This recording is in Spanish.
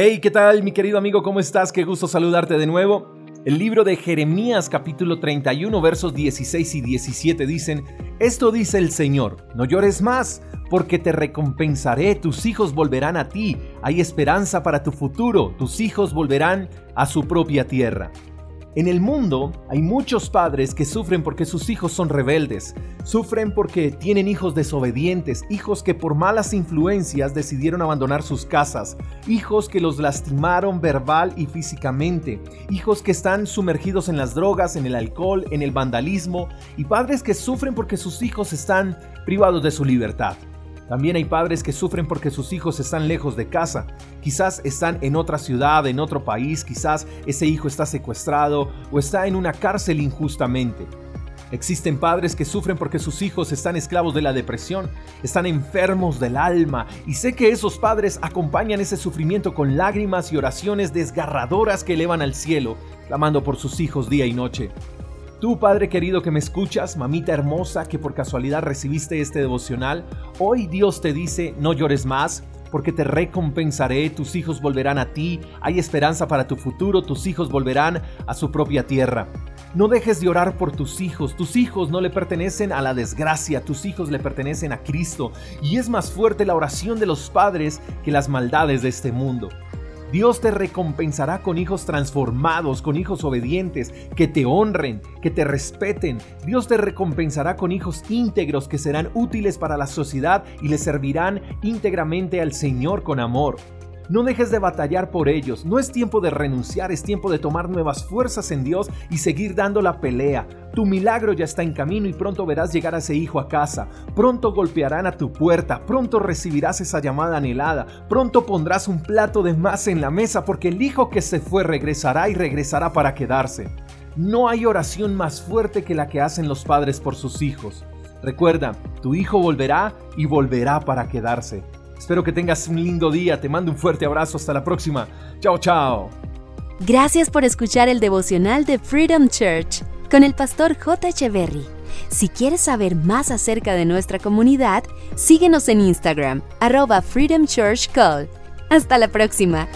Hey, ¿qué tal mi querido amigo? ¿Cómo estás? Qué gusto saludarte de nuevo. El libro de Jeremías capítulo 31 versos 16 y 17 dicen, Esto dice el Señor, no llores más, porque te recompensaré, tus hijos volverán a ti, hay esperanza para tu futuro, tus hijos volverán a su propia tierra. En el mundo hay muchos padres que sufren porque sus hijos son rebeldes, sufren porque tienen hijos desobedientes, hijos que por malas influencias decidieron abandonar sus casas, hijos que los lastimaron verbal y físicamente, hijos que están sumergidos en las drogas, en el alcohol, en el vandalismo, y padres que sufren porque sus hijos están privados de su libertad. También hay padres que sufren porque sus hijos están lejos de casa. Quizás están en otra ciudad, en otro país, quizás ese hijo está secuestrado o está en una cárcel injustamente. Existen padres que sufren porque sus hijos están esclavos de la depresión, están enfermos del alma y sé que esos padres acompañan ese sufrimiento con lágrimas y oraciones desgarradoras que elevan al cielo, clamando por sus hijos día y noche. Tú, Padre querido que me escuchas, mamita hermosa que por casualidad recibiste este devocional, hoy Dios te dice, no llores más, porque te recompensaré, tus hijos volverán a ti, hay esperanza para tu futuro, tus hijos volverán a su propia tierra. No dejes de orar por tus hijos, tus hijos no le pertenecen a la desgracia, tus hijos le pertenecen a Cristo, y es más fuerte la oración de los padres que las maldades de este mundo. Dios te recompensará con hijos transformados, con hijos obedientes, que te honren, que te respeten. Dios te recompensará con hijos íntegros que serán útiles para la sociedad y le servirán íntegramente al Señor con amor. No dejes de batallar por ellos. No es tiempo de renunciar, es tiempo de tomar nuevas fuerzas en Dios y seguir dando la pelea. Tu milagro ya está en camino y pronto verás llegar a ese hijo a casa. Pronto golpearán a tu puerta, pronto recibirás esa llamada anhelada, pronto pondrás un plato de más en la mesa porque el hijo que se fue regresará y regresará para quedarse. No hay oración más fuerte que la que hacen los padres por sus hijos. Recuerda, tu hijo volverá y volverá para quedarse. Espero que tengas un lindo día, te mando un fuerte abrazo, hasta la próxima. Chao, chao. Gracias por escuchar el devocional de Freedom Church con el pastor J. Echeverry. Si quieres saber más acerca de nuestra comunidad, síguenos en Instagram, arroba Freedom Church Call. Hasta la próxima.